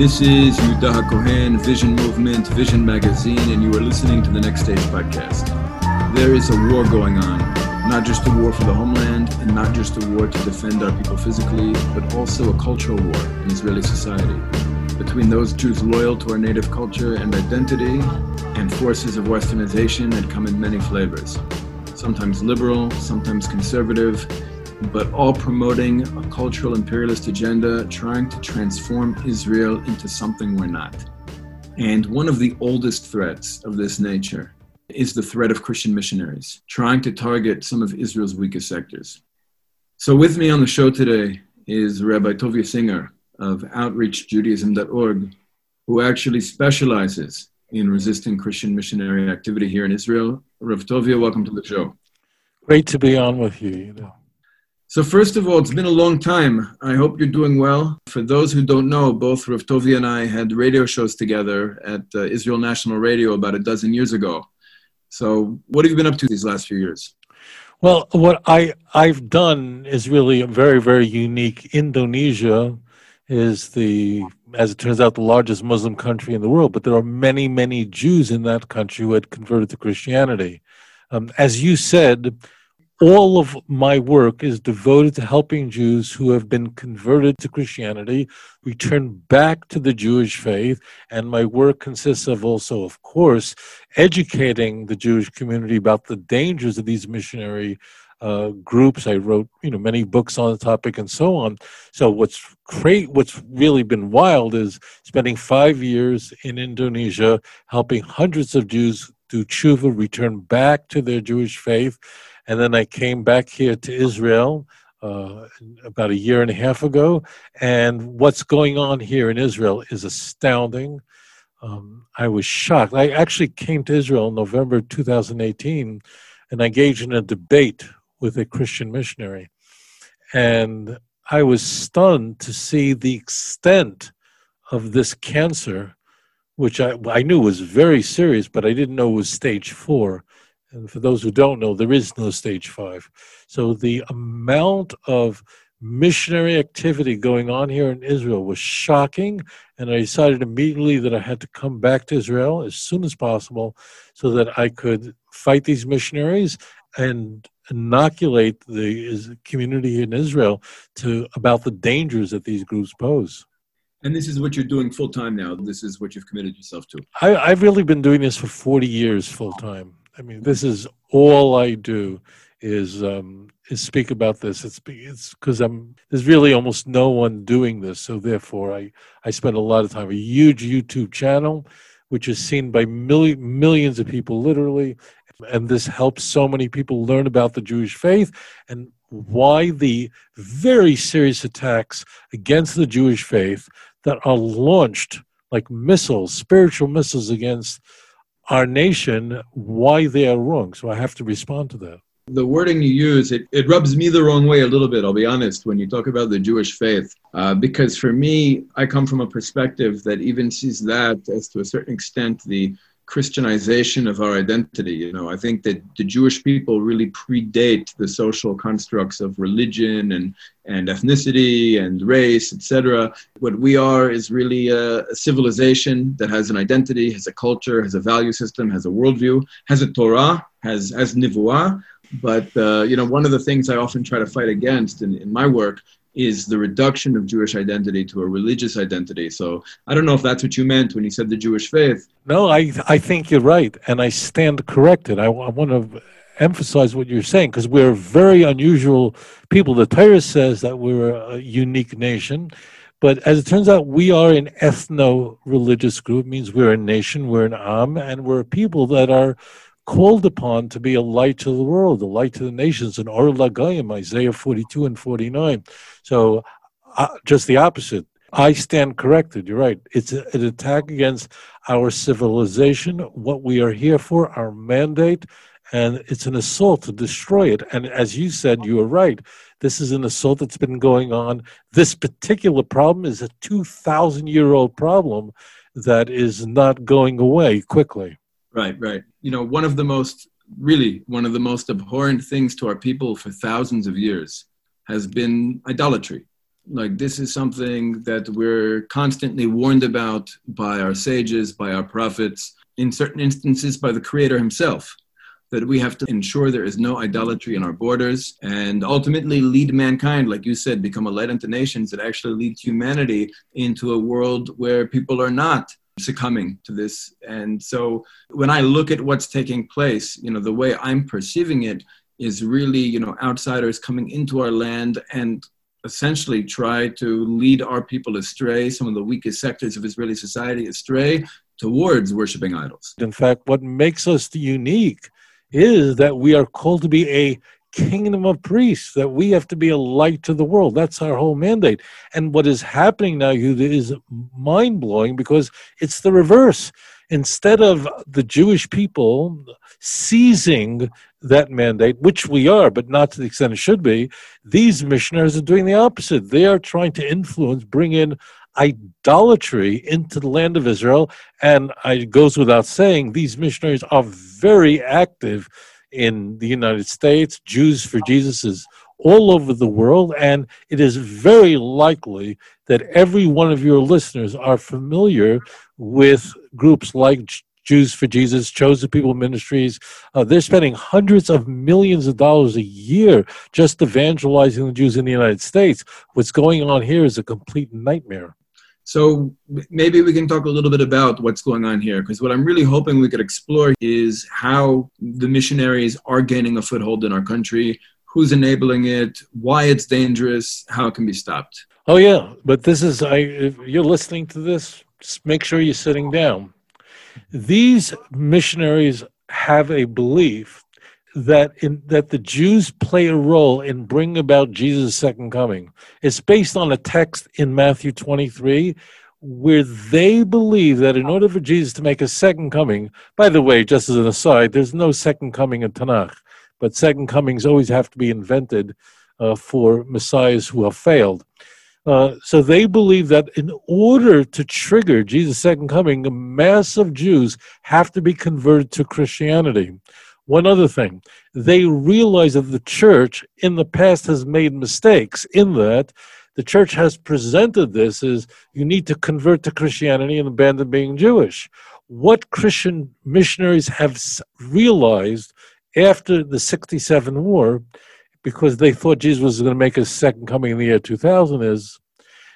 This is Yehuda HaKohen, Vision Movement, Vision Magazine, and you are listening to the Next Stage podcast. There is a war going on, not just a war for the homeland, and not just a war to defend our people physically, but also a cultural war in Israeli society between those Jews loyal to our native culture and identity and forces of westernization that come in many flavors. Sometimes liberal, sometimes conservative, but all promoting a cultural imperialist agenda trying to transform Israel into something we're not. And one of the oldest threats of this nature is the threat of Christian missionaries trying to target some of Israel's weakest sectors. So, with me on the show today is Rabbi Tovia Singer of OutreachJudaism.org, who actually specializes in resisting Christian missionary activity here in Israel. Rav Tovia, welcome to the show. Great to be on with you. you know. So first of all, it's been a long time. I hope you're doing well. For those who don't know, both Rav Tovia and I had radio shows together at uh, Israel National Radio about a dozen years ago. So what have you been up to these last few years? Well, what I I've done is really very very unique. Indonesia is the as it turns out the largest Muslim country in the world, but there are many many Jews in that country who had converted to Christianity. Um, as you said, all of my work is devoted to helping Jews who have been converted to Christianity return back to the Jewish faith. And my work consists of also, of course, educating the Jewish community about the dangers of these missionary uh, groups. I wrote, you know, many books on the topic and so on. So what's great, what's really been wild is spending five years in Indonesia, helping hundreds of Jews do tshuva, return back to their Jewish faith and then I came back here to Israel uh, about a year and a half ago. And what's going on here in Israel is astounding. Um, I was shocked. I actually came to Israel in November 2018 and I engaged in a debate with a Christian missionary. And I was stunned to see the extent of this cancer, which I, I knew was very serious, but I didn't know was stage four. And for those who don't know, there is no stage five. So the amount of missionary activity going on here in Israel was shocking. And I decided immediately that I had to come back to Israel as soon as possible so that I could fight these missionaries and inoculate the community in Israel to about the dangers that these groups pose. And this is what you're doing full time now. This is what you've committed yourself to. I, I've really been doing this for 40 years full time. I mean, this is all I do is um, is speak about this. It's it's because I'm there's really almost no one doing this, so therefore I I spend a lot of time. A huge YouTube channel, which is seen by million, millions of people, literally, and this helps so many people learn about the Jewish faith and why the very serious attacks against the Jewish faith that are launched like missiles, spiritual missiles against our nation why they are wrong. So I have to respond to that. The wording you use, it, it rubs me the wrong way a little bit, I'll be honest, when you talk about the Jewish faith. Uh, because for me, I come from a perspective that even sees that as to a certain extent the Christianization of our identity. You know, I think that the Jewish people really predate the social constructs of religion and, and ethnicity and race, etc. What we are is really a, a, civilization that has an identity, has a culture, has a value system, has a worldview, has a Torah, has has nivuah. But uh, you know, one of the things I often try to fight against in, in my work is the reduction of Jewish identity to a religious identity. So I don't know if that's what you meant when you said the Jewish faith. No, I I think you're right, and I stand corrected. I, I want to emphasize what you're saying because we're very unusual people. The Torah says that we're a unique nation. But as it turns out, we are an ethno-religious group. It means we're a nation, we're an am, and we're people that are called upon to be a light to the world, a light to the nations, an Or LaGoyim, Isaiah 42 and 49. So uh, just the opposite. I stand corrected. You're right. It's a, an attack against our civilization, what we are here for, our mandate, and it's an assault to destroy it. And as you said, you are right. This is an assault that's been going on. This particular problem is a 2,000 year old problem that is not going away quickly. Right, right. You know, one of the most, really, one of the most abhorrent things to our people for thousands of years has been idolatry. Like, this is something that we're constantly warned about by our sages, by our prophets, in certain instances by the Creator Himself. That we have to ensure there is no idolatry in our borders and ultimately lead mankind, like you said, become a light unto nations that actually leads humanity into a world where people are not succumbing to this. And so when I look at what's taking place, you know, the way I'm perceiving it is really, you know, outsiders coming into our land and essentially try to lead our people astray, some of the weakest sectors of Israeli society astray towards worshiping idols. In fact, what makes us unique is that we are called to be a kingdom of priests, that we have to be a light to the world. That's our whole mandate. And what is happening now is mind blowing because it's the reverse. Instead of the Jewish people seizing that mandate, which we are, but not to the extent it should be, these missionaries are doing the opposite. They are trying to influence, bring in idolatry into the land of Israel. And it goes without saying, these missionaries are very active in the United States. Jews for Jesus is all over the world. And it is very likely that every one of your listeners are familiar with groups like Jews for Jesus, Chosen People Ministries. Uh, they're spending hundreds of millions of dollars a year just evangelizing the Jews in the United States. What's going on here is a complete nightmare. So maybe we can talk a little bit about what's going on here, because what I'm really hoping we could explore is how the missionaries are gaining a foothold in our country, who's enabling it, why it's dangerous, how it can be stopped. Oh yeah, but this is I. If you're listening to this, just make sure you're sitting down. These missionaries have a belief that in that the Jews play a role in bringing about Jesus' second coming. It's based on a text in Matthew 23 where they believe that in order for Jesus to make a second coming, by the way, just as an aside, there's no second coming in Tanakh, but second comings always have to be invented uh, for messiahs who have failed. Uh, so they believe that in order to trigger Jesus' second coming, a mass of Jews have to be converted to Christianity. One other thing, they realize that the church in the past has made mistakes in that the church has presented this as you need to convert to Christianity and abandon being Jewish. What Christian missionaries have realized after the 67 war, because they thought Jesus was going to make his second coming in the year 2000, is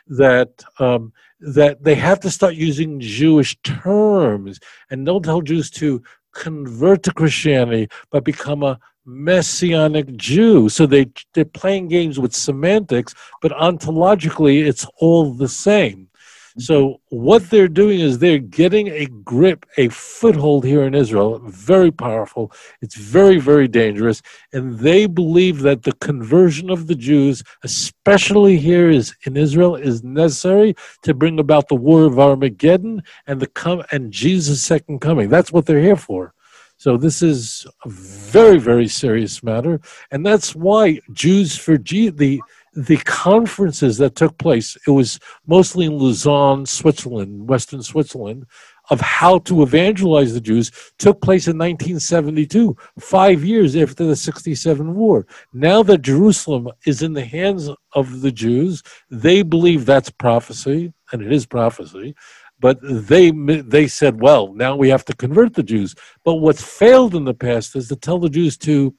that um, that they have to start using Jewish terms and don't tell Jews to convert to Christianity, but become a messianic Jew. So they they're playing games with semantics, but ontologically it's all the same. So what they're doing is they're getting a grip, a foothold here in Israel, very powerful. It's very, very dangerous. And they believe that the conversion of the Jews, especially here is in Israel, is necessary to bring about the war of Armageddon and the come and Jesus' second coming. That's what they're here for. So this is a very, very serious matter, and that's why Jews for G the the conferences that took place, it was mostly in Lausanne, Switzerland, Western Switzerland, of how to evangelize the Jews took place in 1972, five years after the 67 war. Now that Jerusalem is in the hands of the Jews, they believe that's prophecy, and it is prophecy. But they they said, well, now we have to convert the Jews. But what's failed in the past is to tell the Jews to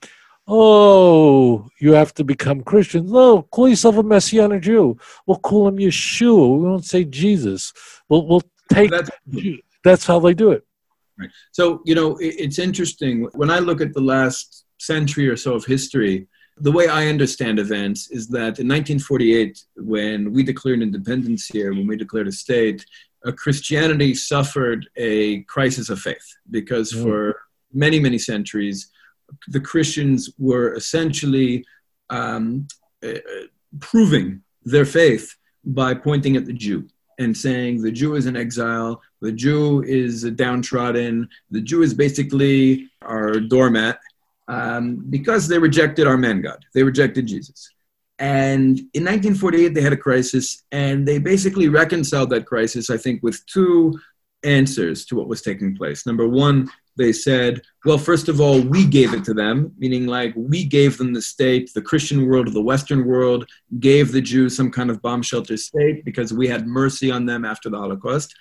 Oh, you have to become Christians. No, call yourself a Messianic Jew. We'll call him Yeshua. We won't say Jesus. We'll, we'll take that's, that's how they do it. Right. So, you know, it's interesting. When I look at the last century or so of history, the way I understand events is that in 1948, when we declared independence here, when we declared a state, uh, Christianity suffered a crisis of faith because mm. for many, many centuries, the Christians were essentially um, uh, proving their faith by pointing at the Jew and saying the Jew is in exile, the Jew is downtrodden, the Jew is basically our doormat um, because they rejected our man God. They rejected Jesus. And in 1948, they had a crisis, and they basically reconciled that crisis, I think, with two answers to what was taking place. Number one, they said, well, first of all, we gave it to them, meaning like we gave them the state, the Christian world, the Western world gave the Jews some kind of bomb shelter state because we had mercy on them after the Holocaust.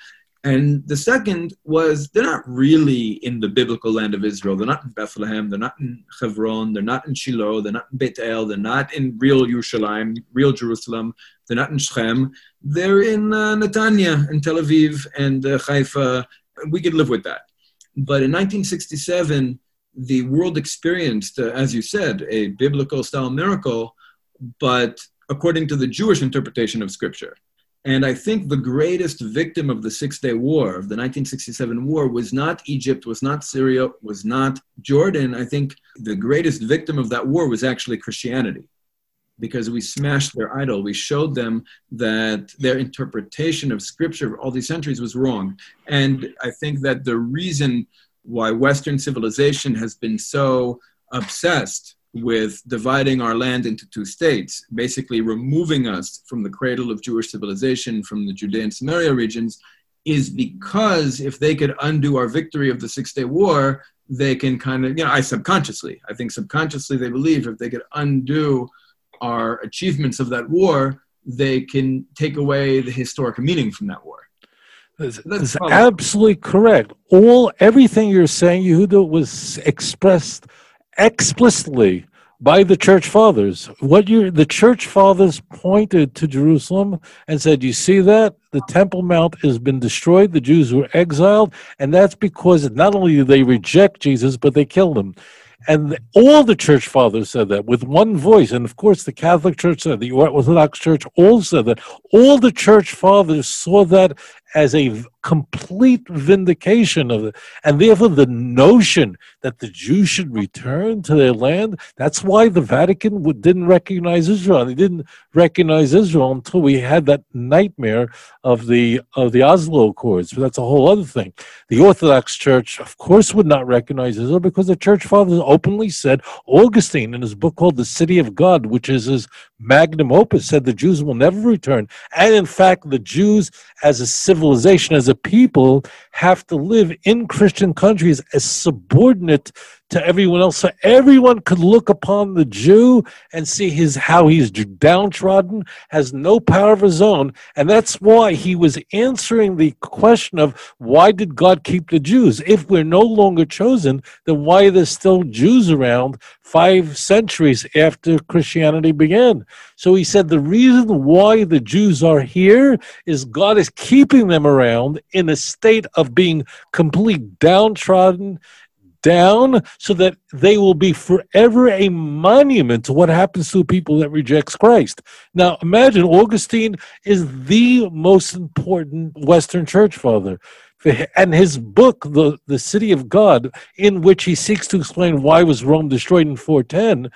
And the second was they're not really in the biblical land of Israel. They're not in Bethlehem. They're not in Hebron. They're not in Shiloh. They're not in Beit El. They're not in real Yerushalayim, real Jerusalem. They're not in Shechem. They're in uh, Netanya and Tel Aviv and uh, Haifa. We could live with that. But in 1967, the world experienced, uh, as you said, a biblical style miracle, but according to the Jewish interpretation of Scripture. And I think the greatest victim of the Six Day War, of the 1967 war, was not Egypt, was not Syria, was not Jordan. I think the greatest victim of that war was actually Christianity because we smashed their idol. We showed them that their interpretation of scripture of all these centuries was wrong. And I think that the reason why Western civilization has been so obsessed with dividing our land into two states, basically removing us from the cradle of Jewish civilization, from the Judea and Samaria regions, is because if they could undo our victory of the Six Day War, they can kind of, you know, I subconsciously, I think subconsciously they believe if they could undo our achievements of that war, they can take away the historic meaning from that war. That's, that's absolutely correct. All everything you're saying, Yehuda, was expressed explicitly by the church fathers. What you the church fathers pointed to Jerusalem and said, "You see that the Temple Mount has been destroyed. The Jews were exiled, and that's because not only did they reject Jesus, but they killed him." And all the church fathers said that with one voice. And of course, the Catholic Church said, the Orthodox Church all said that. All the church fathers saw that as a complete vindication of it. And therefore, the notion that the Jews should return to their land, that's why the Vatican didn't recognize Israel. They didn't recognize Israel until we had that nightmare of the, of the Oslo Accords. But that's a whole other thing. The Orthodox Church, of course, would not recognize Israel because the church fathers openly said, Augustine, in his book called The City of God, which is his magnum opus, said the Jews will never return. And in fact, the Jews, as a civilization, as a people, have to live in Christian countries as subordinate to everyone else. So everyone could look upon the Jew and see his how he's downtrodden, has no power of his own. And that's why he was answering the question of why did God keep the Jews? If we're no longer chosen, then why are there still Jews around five centuries after Christianity began? So he said the reason why the Jews are here is God is keeping them around in a state of being complete downtrodden down so that they will be forever a monument to what happens to people that rejects Christ. Now imagine Augustine is the most important Western church father. And his book, the, the City of God, in which he seeks to explain why was Rome destroyed in 410,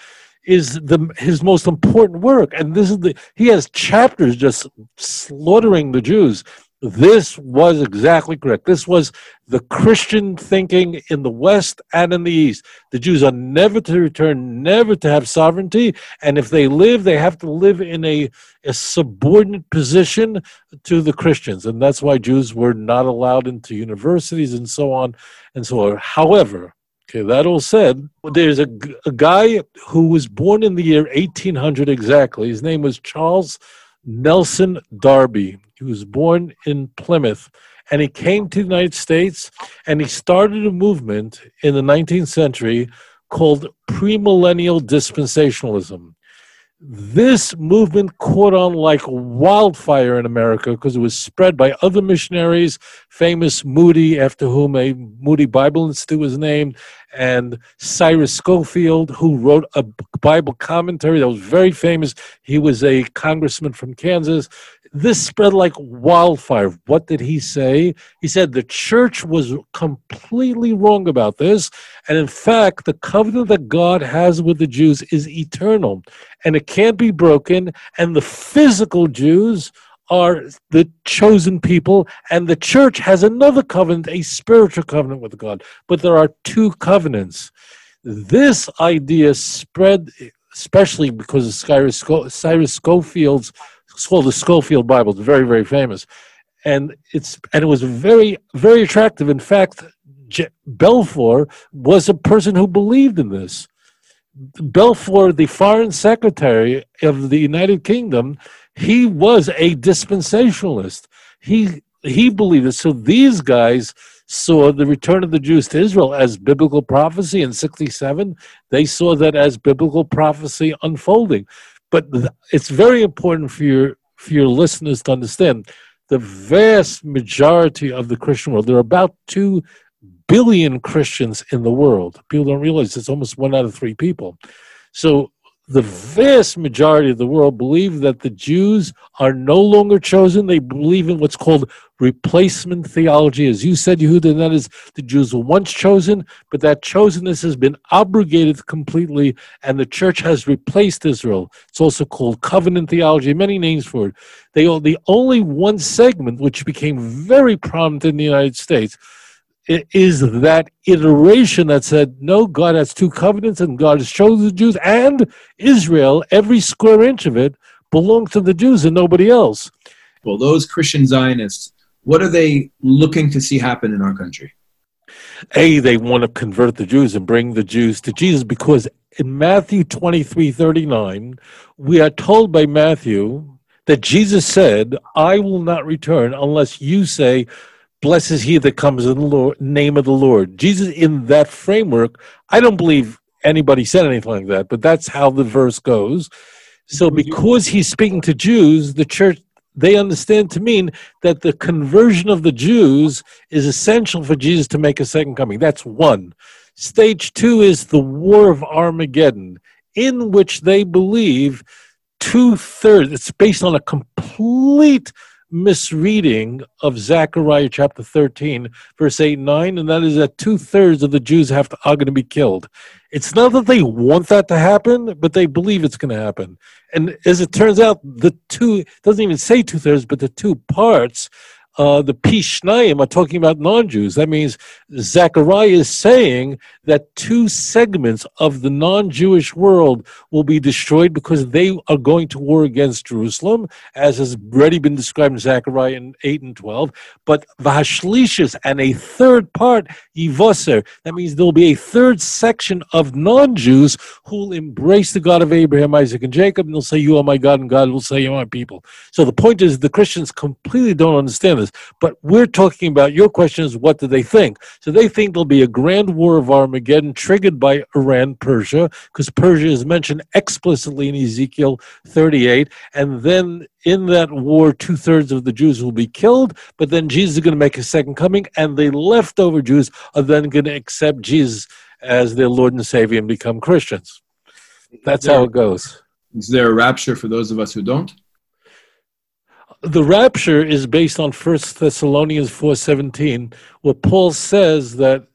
is the his most important work. And this is the he has chapters just slaughtering the Jews this was exactly correct. This was the Christian thinking in the West and in the East. The Jews are never to return, never to have sovereignty, and if they live, they have to live in a, a subordinate position to the Christians, and that's why Jews were not allowed into universities and so on and so on. However, Okay, that all said, there's a, a guy who was born in the year 1800 exactly. His name was Charles Nelson Darby. He was born in Plymouth and he came to the United States and he started a movement in the 19th century called premillennial dispensationalism. This movement caught on like wildfire in America because it was spread by other missionaries, famous Moody, after whom a Moody Bible Institute was named, and Cyrus Scofield, who wrote a Bible commentary that was very famous. He was a congressman from Kansas this spread like wildfire. What did he say? He said the church was completely wrong about this. And in fact, the covenant that God has with the Jews is eternal and it can't be broken. And the physical Jews are the chosen people, and the church has another covenant, a spiritual covenant with God. But there are two covenants. This idea spread, especially because of Cyrus, Scofield's it's called the Scofield Bible. It's very, very famous, and it's and it was very, very attractive. In fact, J- Balfour was a person who believed in this. Balfour, the foreign secretary of the United Kingdom, he was a dispensationalist. He he believed it. So these guys saw the return of the Jews to Israel as biblical prophecy in 67. They saw that as biblical prophecy unfolding. But it's very important for your for your listeners to understand the vast majority of the Christian world. There are about two billion Christians in the world. People don't realize it's almost one out of three people. So the vast majority of the world believe that the Jews are no longer chosen. They believe in what's called replacement theology. As you said, Yehuda, that is the Jews were once chosen, but that chosenness has been abrogated completely, and the church has replaced Israel. It's also called covenant theology, many names for it. They are the only one segment which became very prominent in the United States is that iteration that said, no, God has two covenants and God has chosen the Jews and Israel, every square inch of it belongs to the Jews and nobody else. Well, those Christian Zionists, what are they looking to see happen in our country? A, they want to convert the Jews and bring the Jews to Jesus because in Matthew 23 39, we are told by Matthew that Jesus said, I will not return unless you say, Blessed is he that comes in the Lord, name of the Lord. Jesus, in that framework, I don't believe anybody said anything like that, but that's how the verse goes. So, because he's speaking to Jews, the church they understand to mean that the conversion of the Jews is essential for Jesus to make a second coming. That's one. Stage two is the War of Armageddon, in which they believe two thirds, it's based on a complete misreading of Zechariah chapter 13, verse 8 and 9, and that is that two thirds of the Jews have to, are going to be killed. It's not that they want that to happen, but they believe it's going to happen. And as it turns out, the two doesn't even say two thirds, but the two parts uh, the Pishnayim are talking about non-Jews. That means Zechariah is saying that two segments of the non-Jewish world will be destroyed because they are going to war against Jerusalem, as has already been described in Zechariah in 8 and 12. But Vahashlishis and a third part, Yivoser, that means there will be a third section of non-Jews who will embrace the God of Abraham, Isaac, and Jacob, and they'll say, you are my God, and God will say, you are my people. So the point is the Christians completely don't understand this. But we're talking about your question is what do they think? So they think there'll be a grand war of Armageddon triggered by Iran, Persia, because Persia is mentioned explicitly in Ezekiel 38. And then in that war, two thirds of the Jews will be killed, but then Jesus is going to make a second coming, and the leftover Jews are then going to accept Jesus as their Lord and Savior and become Christians. That's how it goes. Is there a rapture for those of us who don't? The rapture is based on First Thessalonians four seventeen, where Paul says that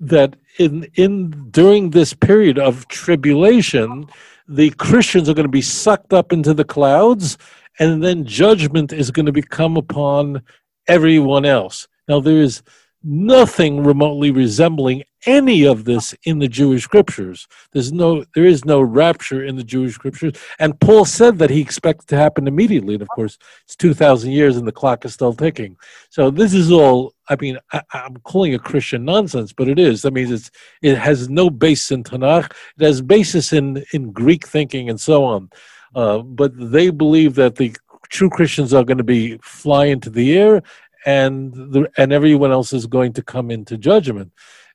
that in in during this period of tribulation, the Christians are going to be sucked up into the clouds, and then judgment is going to become upon everyone else. Now there is nothing remotely resembling any of this in the Jewish scriptures. There's no, there is no rapture in the Jewish scriptures. And Paul said that he expects to happen immediately. And of course, it's 2,000 years and the clock is still ticking. So this is all, I mean, I, am calling it Christian nonsense, but it is. That means it's, it has no basis in Tanakh. It has basis in, in Greek thinking and so on. Uh, but they believe that the true Christians are going to be fly into the air and the, and everyone else is going to come into judgment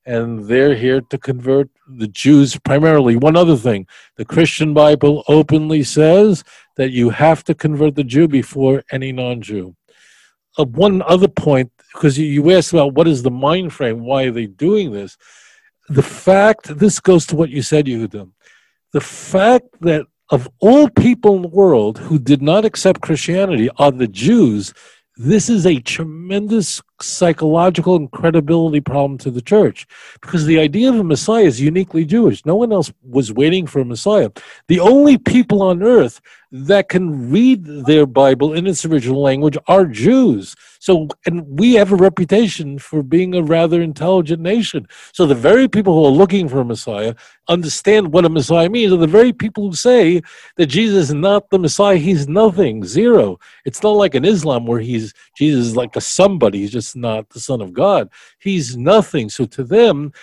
and they're here to convert the Jews primarily. One other thing the Christian Bible openly says that you have to convert the Jew before any non Jew. Uh, one other point, because you, asked about what is the mind frame, why are they doing this? The fact, this goes to what you said, Yehuda, the fact that of all people in the world who did not accept Christianity are the Jews this is a tremendous psychological and credibility problem to the church because the idea of a Messiah is uniquely Jewish. No one else was waiting for a Messiah. The only people on earth that can read their Bible in its original language are Jews. So, and we have a reputation for being a rather intelligent nation. So, the very people who are looking for a Messiah understand what a Messiah means are the very people who say that Jesus is not the Messiah. He's nothing, zero. It's not like in Islam where he's Jesus is like a somebody. He's just just not the Son of God. He's nothing. So to them,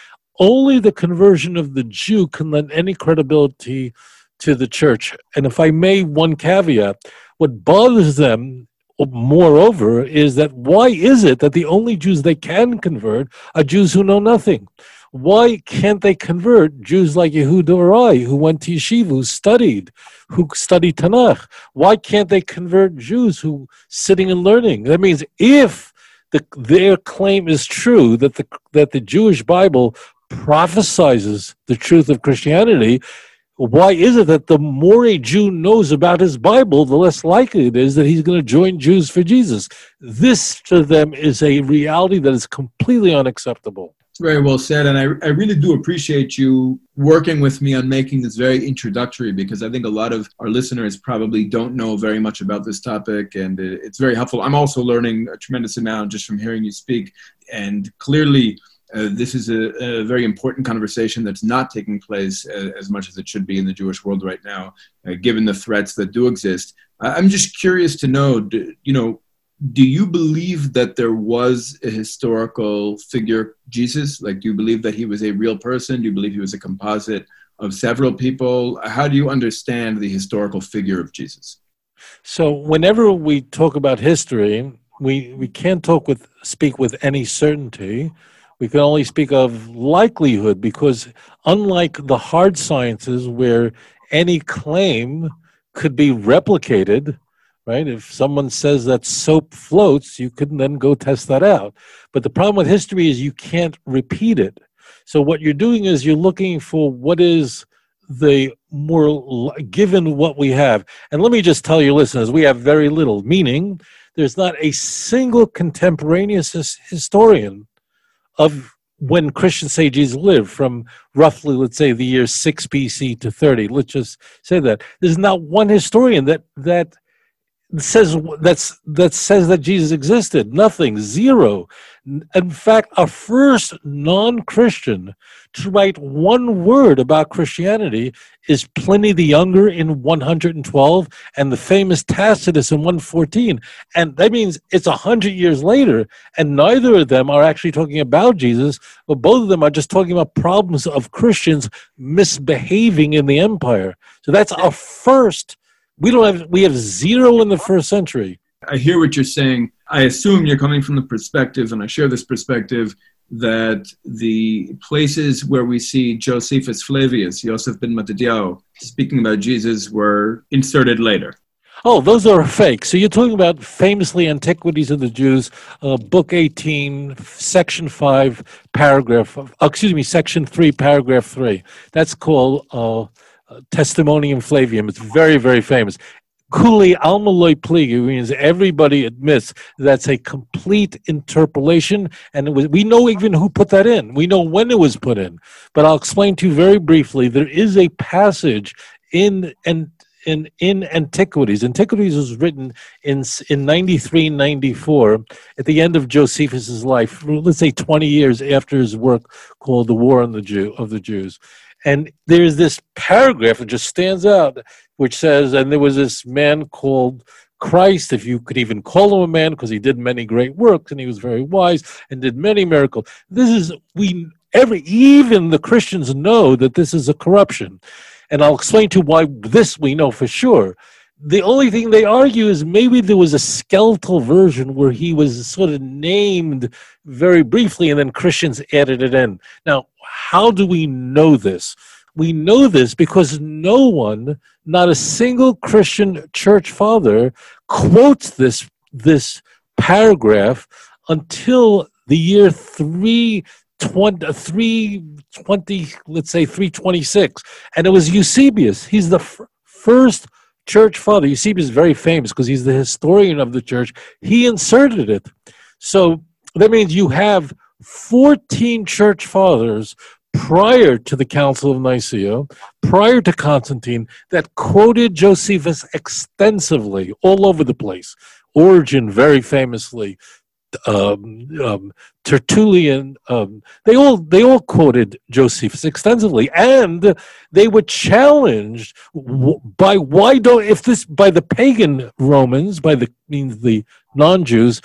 only the conversion of the Jew can lend any credibility to the church. And if I may, one caveat what bothers them moreover is that why is it that the only Jews they can convert are Jews who know nothing? Why can't they convert Jews like Yehuda Rai, who went to yeshiva, who studied, who studied Tanakh? Why can't they convert Jews who sitting and learning? That means if the, their claim is true that the that the Jewish Bible prophesizes the truth of Christianity, why is it that the more a Jew knows about his Bible, the less likely it is that he's going to join Jews for Jesus? This to them is a reality that is completely unacceptable. Very well said. And I, I really do appreciate you working with me on making this very introductory because I think a lot of our listeners probably don't know very much about this topic and it's very helpful. I'm also learning a tremendous amount just from hearing you speak. And clearly, uh, this is a, a, very important conversation that's not taking place uh, as much as it should be in the Jewish world right now, uh, given the threats that do exist. I'm just curious to know, do, you know, do you believe that there was a historical figure, Jesus? Like, do you believe that he was a real person? Do you believe he was a composite of several people? How do you understand the historical figure of Jesus? So, whenever we talk about history, we, we can't talk with speak with any certainty we can only speak of likelihood because, unlike the hard sciences where any claim could be replicated, right? If someone says that soap floats, you can then go test that out. But the problem with history is you can't repeat it. So, what you're doing is you're looking for what is the more given what we have. And let me just tell your listeners, we have very little, meaning there's not a single contemporaneous historian of when Christian sages lived from roughly, let's say, the year 6 BC to 30. Let's just say that. There's not one historian that that says that's that says that Jesus existed. Nothing, zero. In fact, our first non-Christian to write one word about Christianity is Pliny the Younger in 112 and the famous Tacitus in 114. And that means it's a hundred years later, and neither of them are actually talking about Jesus, but both of them are just talking about problems of Christians misbehaving in the empire. So that's our first we don't have we have zero in the first century. I hear what you're saying. I assume you're coming from the perspective, and I share this perspective, that the places where we see Josephus Flavius, Joseph ben Mattatyahu, speaking about Jesus were inserted later. Oh, those are fake. So you're talking about famously Antiquities of the Jews, uh, Book 18, Section 5, paragraph, uh, excuse me, Section 3, paragraph 3. That's called uh, Testimonium Flavium. It's very, very famous. Kuli almaloi pligu means everybody admits that's a complete interpolation, and was, we know even who put that in. We know when it was put in. But I'll explain to you very briefly. There is a passage in and in, in Antiquities. Antiquities was written in in 93, 94, at the end of Josephus's life, let's say 20 years after his work called The War on the Jew of the Jews. And there's this paragraph that just stands out, which says, and there was this man called Christ, if you could even call him a man, because he did many great works and he was very wise and did many miracles. This is, we, every, even the Christians know that this is a corruption. And I'll explain to why this we know for sure. The only thing they argue is maybe there was a skeletal version where he was sort of named very briefly and then Christians added it in. Now, how do we know this? We know this because no one, not a single Christian church father, quotes this, this paragraph until the year 320, 320, let's say 326. And it was Eusebius. He's the f- first church father. Eusebius is very famous because he's the historian of the church. He inserted it. So that means you have 14 church fathers prior to the Council of Nicaea, prior to Constantine, that quoted Josephus extensively all over the place. Origen, very famously, um, um, Tertullian, um, they all they all quoted Josephus extensively, and they were challenged by why don't if this by the pagan Romans by the means the non-Jews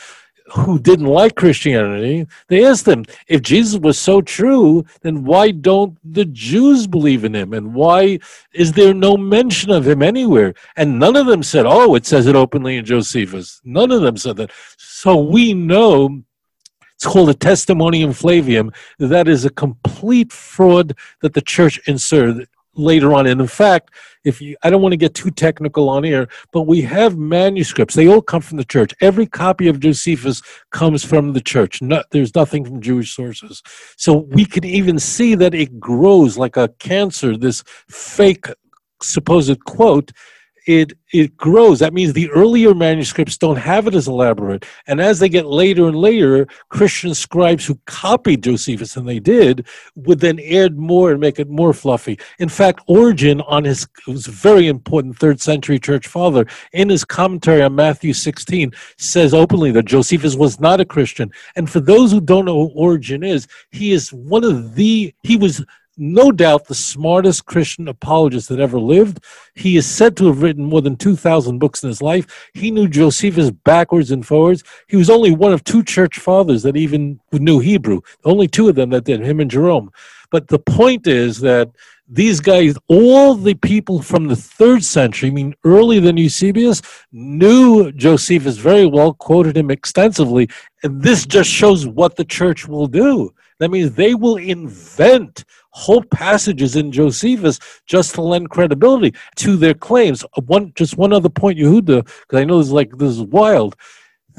who didn't like Christianity, they asked them, if Jesus was so true, then why don't the Jews believe in him? And why is there no mention of him anywhere? And none of them said, oh, it says it openly in Josephus. None of them said that. So we know it's called a testimonium flavium. That is a complete fraud that the church inserted later on. And in fact, if you, I don't want to get too technical on here, but we have manuscripts. They all come from the church. Every copy of Josephus comes from the church. No, there's nothing from Jewish sources. So we can even see that it grows like a cancer, this fake supposed quote it it grows. That means the earlier manuscripts don't have it as elaborate, and as they get later and later, Christian scribes who copied Josephus, and they did, would then add more and make it more fluffy. In fact, Origen, on his was a very important third century church father, in his commentary on Matthew 16, says openly that Josephus was not a Christian. And for those who don't know who Origen is, he is one of the he was no doubt the smartest Christian apologist that ever lived. He is said to have written more than 2,000 books in his life. He knew Josephus backwards and forwards. He was only one of two church fathers that even knew Hebrew, only two of them that did, him and Jerome. But the point is that these guys, all the people from the third century, I mean earlier than Eusebius, knew Josephus very well, quoted him extensively, and this just shows what the church will do. That means they will invent whole passages in Josephus just to lend credibility to their claims. One, just one other point, Yehuda, because I know this is like this is wild.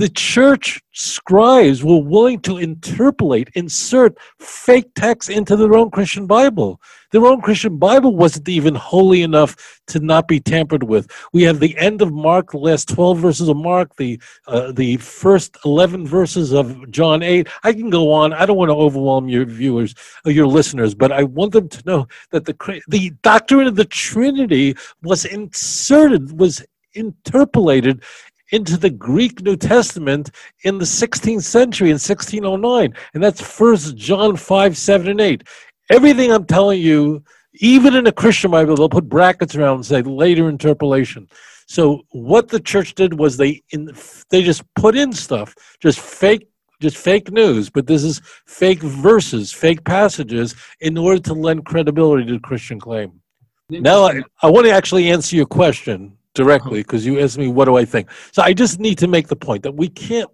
The church scribes were willing to interpolate, insert fake texts into their own Christian Bible. Their own Christian Bible wasn't even holy enough to not be tampered with. We have the end of Mark, the last 12 verses of Mark, the, uh, the first 11 verses of John 8. I can go on. I don't want to overwhelm your viewers or your listeners, but I want them to know that the, the doctrine of the Trinity was inserted, was interpolated into the Greek New Testament in the 16th century in 1609. And that's First John 5, 7, and 8. Everything I'm telling you, even in a Christian Bible, they'll put brackets around and say later interpolation. So what the church did was they in, they just put in stuff, just fake just fake news, but this is fake verses, fake passages in order to lend credibility to the Christian claim. Now I, I want to actually answer your question directly because you asked me what do I think. So I just need to make the point that we can't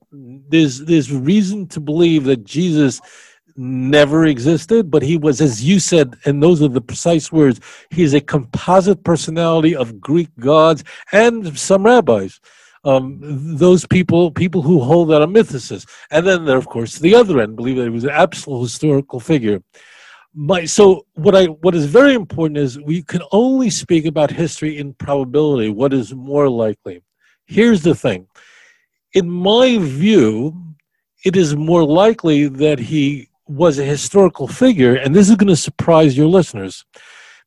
there's there's reason to believe that Jesus never existed, but he was, as you said, and those are the precise words, he's a composite personality of Greek gods and some rabbis. Um, those people, people who hold that a mythicist. And then there, of course, the other end, believe that he was an absolute historical figure. My, so what I what is very important is we can only speak about history in probability, what is more likely. Here's the thing. In my view, it is more likely that he was a historical figure, and this is going to surprise your listeners,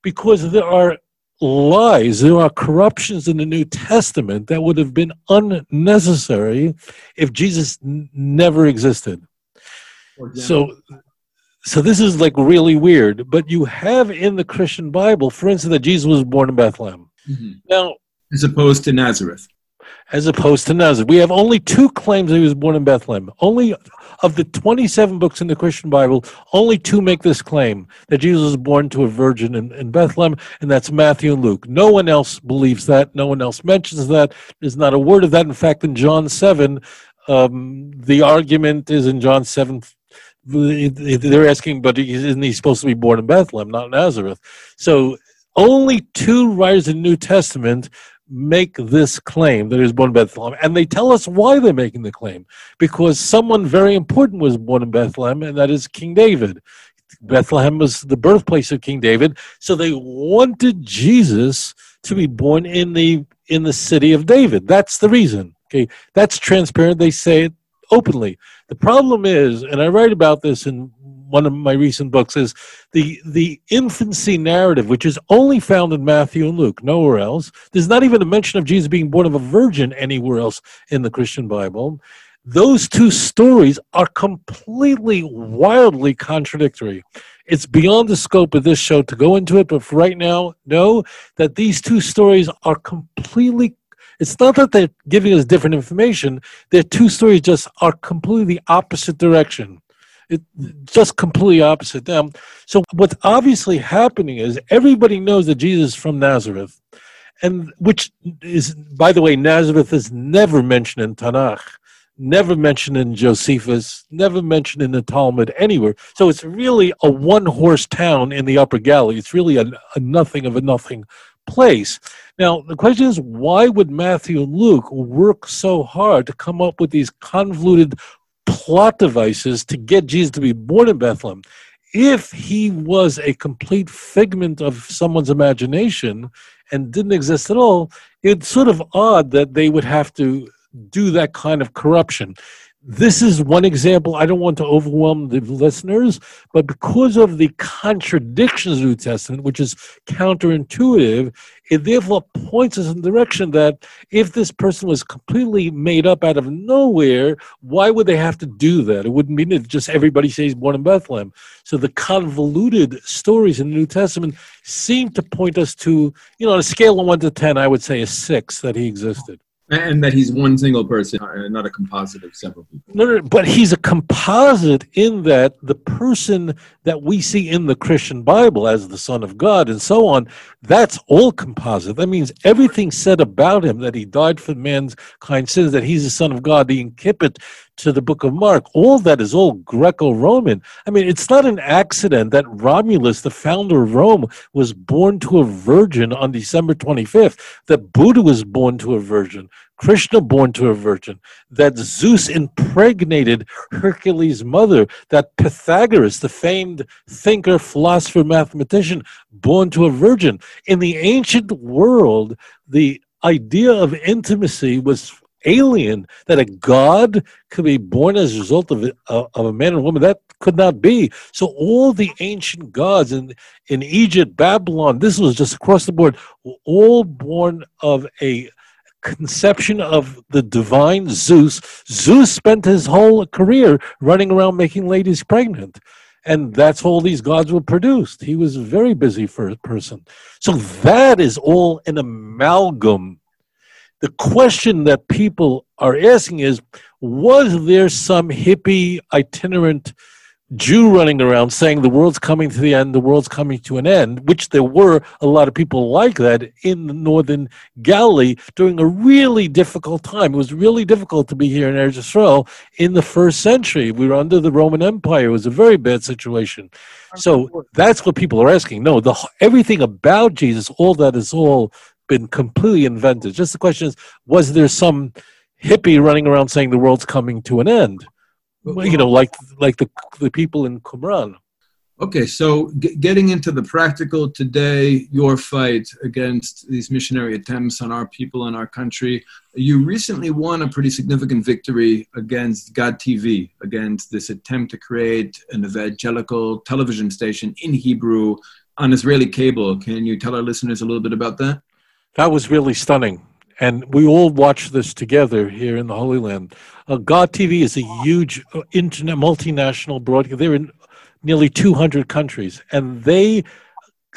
because there are lies, there are corruptions in the New Testament that would have been unnecessary if Jesus n- never existed. So, so this is like really weird. But you have in the Christian Bible, for instance, that Jesus was born in Bethlehem. Mm-hmm. Now, as opposed to Nazareth as opposed to Nazareth. We have only two claims that he was born in Bethlehem. Only of the 27 books in the Christian Bible, only two make this claim that Jesus was born to a virgin in, in Bethlehem, and that's Matthew and Luke. No one else believes that. No one else mentions that. There's not a word of that. In fact, in John 7, um, the argument is in John 7 they're asking, but isn't he supposed to be born in Bethlehem, not Nazareth? So only two writers in the New Testament make this claim that he was born in Bethlehem, and they tell us why they're making the claim. Because someone very important was born in Bethlehem, and that is King David. Bethlehem was the birthplace of King David, so they wanted Jesus to be born in the in the city of David. That's the reason. Okay, that's transparent. They say it openly. The problem is, and I write about this in one of my recent books is the the infancy narrative, which is only found in Matthew and Luke, nowhere else. There's not even a mention of Jesus being born of a virgin anywhere else in the Christian Bible. Those two stories are completely, wildly contradictory. It's beyond the scope of this show to go into it, but for right now, know that these two stories are completely It's not that they're giving us different information. Their two stories just are completely opposite direction. It just completely opposite them. So what's obviously happening is everybody knows that Jesus is from Nazareth, and which is, by the way, Nazareth is never mentioned in Tanakh never mentioned in Josephus, never mentioned in the Talmud anywhere. So it's really a one horse town in the Upper Galilee. It's really a, a, nothing of a nothing place. Now, the question is why would Matthew and Luke work so hard to come up with these convoluted plot devices to get Jesus to be born in Bethlehem? If he was a complete figment of someone's imagination and didn't exist at all, it's sort of odd that they would have to do that kind of corruption. This is one example. I don't want to overwhelm the listeners, but because of the contradictions of the New Testament, which is counterintuitive, it therefore points us in the direction that if this person was completely made up out of nowhere, why would they have to do that? It wouldn't mean that just everybody says born in Bethlehem. So the convoluted stories in the New Testament seem to point us to, you know, on a scale of one to ten, I would say a six that he existed and that he's one single person, uh, not a composite of several people. No, no, but he's a composite in that the person that we see in the Christian Bible as the Son of God and so on, that's all composite. That means everything said about him that he died for mankind sins, that he's the Son of God, the incipit to the book of Mark, all that is all Greco Roman. I mean, it's not an accident that Romulus, the founder of Rome, was born to a virgin on December 25th, that Buddha was born to a virgin, Krishna born to a virgin, that Zeus impregnated Hercules' mother, that Pythagoras, the famed thinker, philosopher, mathematician, born to a virgin. In the ancient world, the idea of intimacy was alien that a god could be born as a result of, uh, of a man and woman that could not be. So all the ancient gods in in egypt babylon this was just across the board all born of a conception of the divine zeus. Zeus spent his whole career running around making ladies pregnant and that's all these gods were produced. He was a very busy person. So that is all an amalgam the question that people are asking is was there some hippie itinerant Jew running around saying the world's coming to the end, the world's coming to an end, which there were a lot of people like that in the northern Galilee during a really difficult time. It was really difficult to be here in Eretz Israel in the first century. We were under the Roman Empire. It was a very bad situation. So that's what people are asking. No, the everything about Jesus, all that is all been completely invented. Just the question is, was there some hippie running around saying the world's coming to an end? You know, like like the the people in Qumran. Okay, so g- getting into the practical today, your fight against these missionary attempts on our people and our country, you recently won a pretty significant victory against God TV, against this attempt to create an evangelical television station in Hebrew on Israeli cable. Can you tell our listeners a little bit about that? That was really stunning. And we all watched this together here in the Holy Land. Uh, God TV is a huge uh, internet multinational broadcast. They're in nearly 200 countries, and they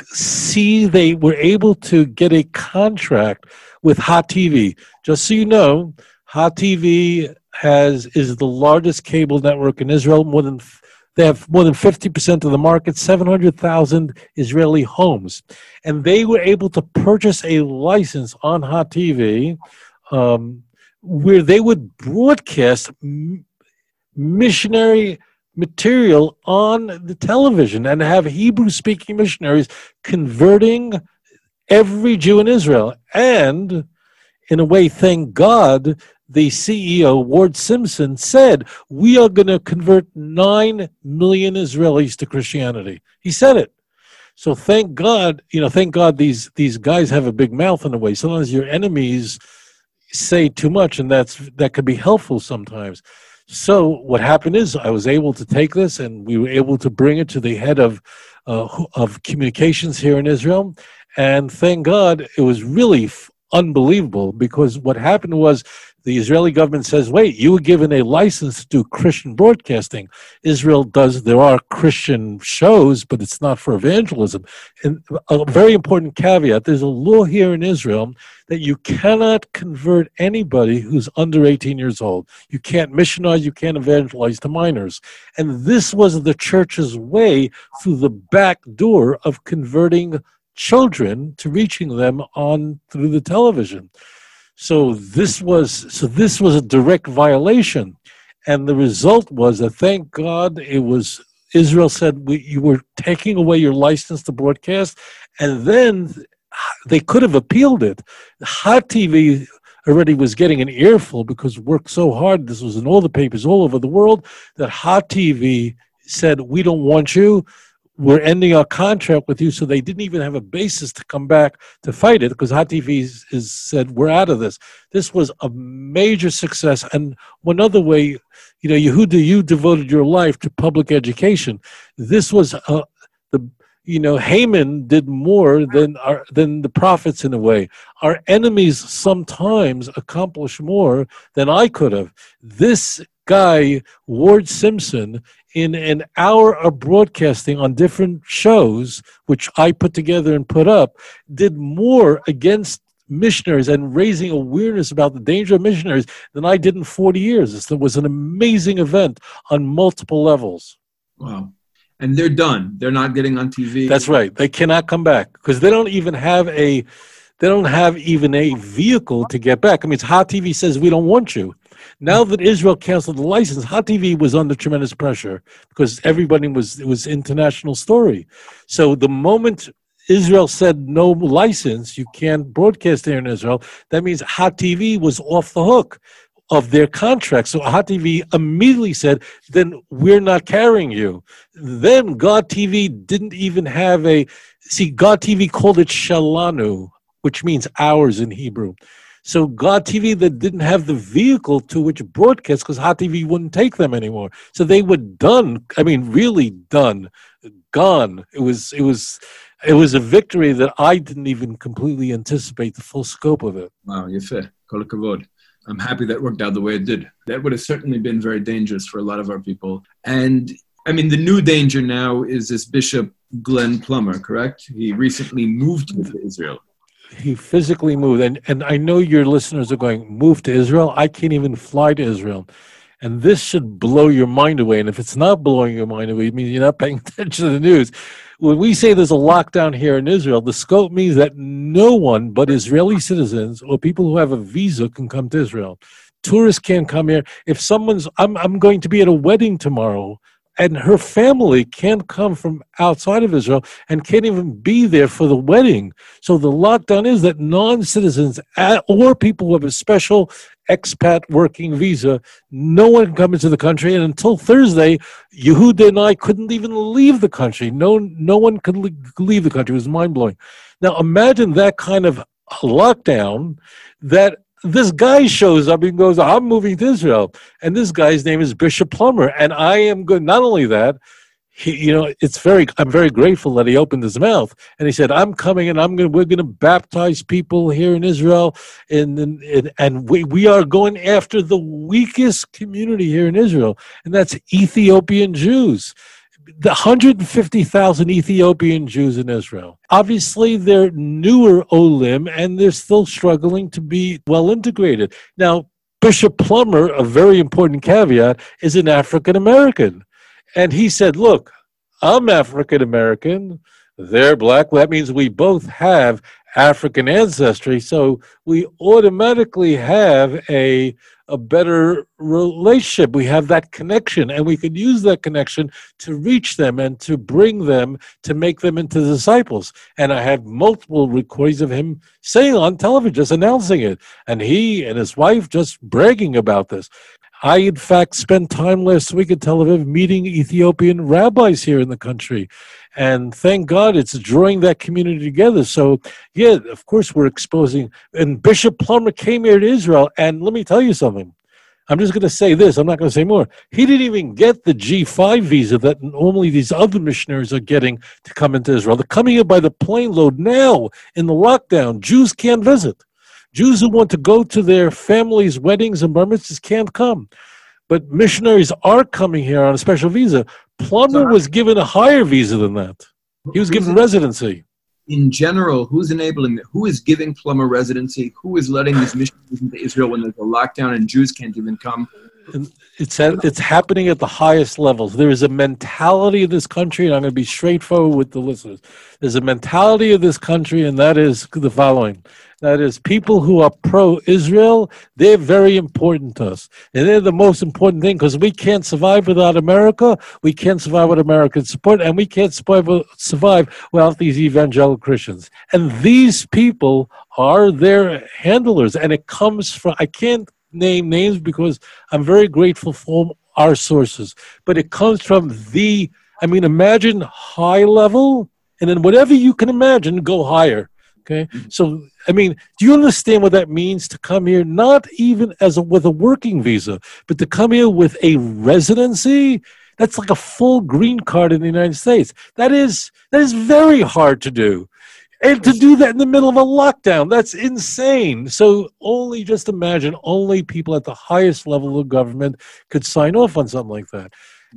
see they were able to get a contract with Hot TV. Just so you know, Hot TV has is the largest cable network in Israel. More than they have more than 50% of the market, 700,000 Israeli homes. And they were able to purchase a license on Hot TV um, where they would broadcast m- missionary material on the television and have Hebrew speaking missionaries converting every Jew in Israel. And in a way, thank God the CEO, Ward Simpson, said, We are going to convert 9 million Israelis to Christianity. He said it. So thank God, you know, thank God these, these guys have a big mouth in a way. Sometimes your enemies say too much, and that's that could be helpful sometimes. So what happened is I was able to take this, and we were able to bring it to the head of uh, of communications here in Israel, and thank God it was really unbelievable because what happened was the Israeli government says, wait, you were given a license to do Christian broadcasting. Israel does, there are Christian shows, but it's not for evangelism. And a very important caveat there's a law here in Israel that you cannot convert anybody who's under 18 years old. You can't missionize, you can't evangelize to minors. And this was the church's way through the back door of converting children to reaching them on through the television. So this was so this was a direct violation, and the result was that thank God it was Israel said we, you were taking away your license to broadcast, and then they could have appealed it. Hot TV already was getting an earful because worked so hard. This was in all the papers all over the world that Hot TV said we don't want you we're ending our contract with you. So they didn't even have a basis to come back to fight it because Hot TV is, said, we're out of this. This was a major success. And one other way, you know, Yehuda, you devoted your life to public education. This was uh, the, you know, Haman did more than our, than the prophets in a way. Our enemies sometimes accomplish more than I could have. This guy, Ward Simpson, in an hour of broadcasting on different shows, which I put together and put up, did more against missionaries and raising awareness about the danger of missionaries than I did in 40 years. It was an amazing event on multiple levels. Wow. And they're done. They're not getting on TV. That's right. They cannot come back because they don't even have a they don't have even a vehicle to get back. I mean, it's Hot TV says we don't want you. Now that Israel canceled the license, Hot TV was under tremendous pressure because everybody was it was international story. So the moment Israel said no license, you can't broadcast here in Israel. That means Hot TV was off the hook of their contract. So Hot TV immediately said, then we're not carrying you. Then God TV didn't even have a, see, God TV called it Shelanu, which means ours in Hebrew. So God TV that didn't have the vehicle to which broadcast because Hot TV wouldn't take them anymore. So they were done. I mean, really done, gone. It was it was it was a victory that I didn't even completely anticipate the full scope of it. Wow, fair. Kol kavod. I'm happy that worked out the way it did. That would have certainly been very dangerous for a lot of our people. And I mean, the new danger now is this Bishop Glenn Plummer, correct? He recently moved to Israel he physically moved and and i know your listeners are going move to israel? I can't even fly to israel. And this should blow your mind away and if it's not blowing your mind away it means you're not paying attention to the news. When we say there's a lockdown here in israel the scope means that no one but israeli citizens or people who have a visa can come to israel. Tourists can't come here. If someone's i'm, I'm going to be at a wedding tomorrow and her family can't come from outside of Israel and can't even be there for the wedding. So the lockdown is that non citizens or people who have a special expat working visa, no one can come into the country. And until Thursday, Yehuda and I couldn't even leave the country. No, no one could leave the country. It was mind blowing. Now imagine that kind of lockdown that this guy shows up and goes, I'm moving to Israel. And this guy's name is Bishop Plummer. And I am good. Not only that, he, you know, it's very, I'm very grateful that he opened his mouth and he said, I'm coming and I'm going to, we're going to baptize people here in Israel. And, and, and we, we are going after the weakest community here in Israel. And that's Ethiopian Jews the 150,000 Ethiopian Jews in Israel. Obviously, they're newer Olim and they're still struggling to be well integrated. Now, Bishop Plummer, a very important caveat, is an African American. And he said, Look, I'm African American. They're black. That means we both have African ancestry. So we automatically have a a better relationship. We have that connection, and we can use that connection to reach them and to bring them to make them into disciples. And I had multiple recordings of him saying on television, just announcing it, and he and his wife just bragging about this. I, in fact, spent time last week in Tel Aviv meeting Ethiopian rabbis here in the country. And thank God it's drawing that community together. So, yeah, of course, we're exposing. And Bishop Plummer came here to Israel. And let me tell you something. I'm just going to say this. I'm not going to say more. He didn't even get the G5 visa that normally these other missionaries are getting to come into Israel. They're coming here by the plane load now in the lockdown. Jews can't visit. Jews who want to go to their families' weddings and bar mitzvahs can't come. But missionaries are coming here on a special visa. Plummer was given a higher visa than that. He was given residency. In general, who's enabling it? Who is giving Plummer residency? Who is letting these missionaries into Israel when there's a lockdown and Jews can't even come? It's at, it's happening at the highest levels. There is a mentality of this country, and I'm going to be straightforward with the listeners. There's a mentality of this country, and that is the following: that is, people who are pro-Israel. They're very important to us, and they're the most important thing because we can't survive without America. We can't survive with American support, and we can't survive without these evangelical Christians. And these people are their handlers, and it comes from. I can't name names because I'm very grateful for our sources. But it comes from the, I mean, imagine high level, and then whatever you can imagine, go higher. Okay, mm-hmm. so I mean, do you understand what that means to come here? Not even as a, with a working visa, but to come here with a residency. That's like a full green card in the United States. That is that is very hard to do. And to do that in the middle of a lockdown, that's insane. So only just imagine only people at the highest level of government could sign off on something like that.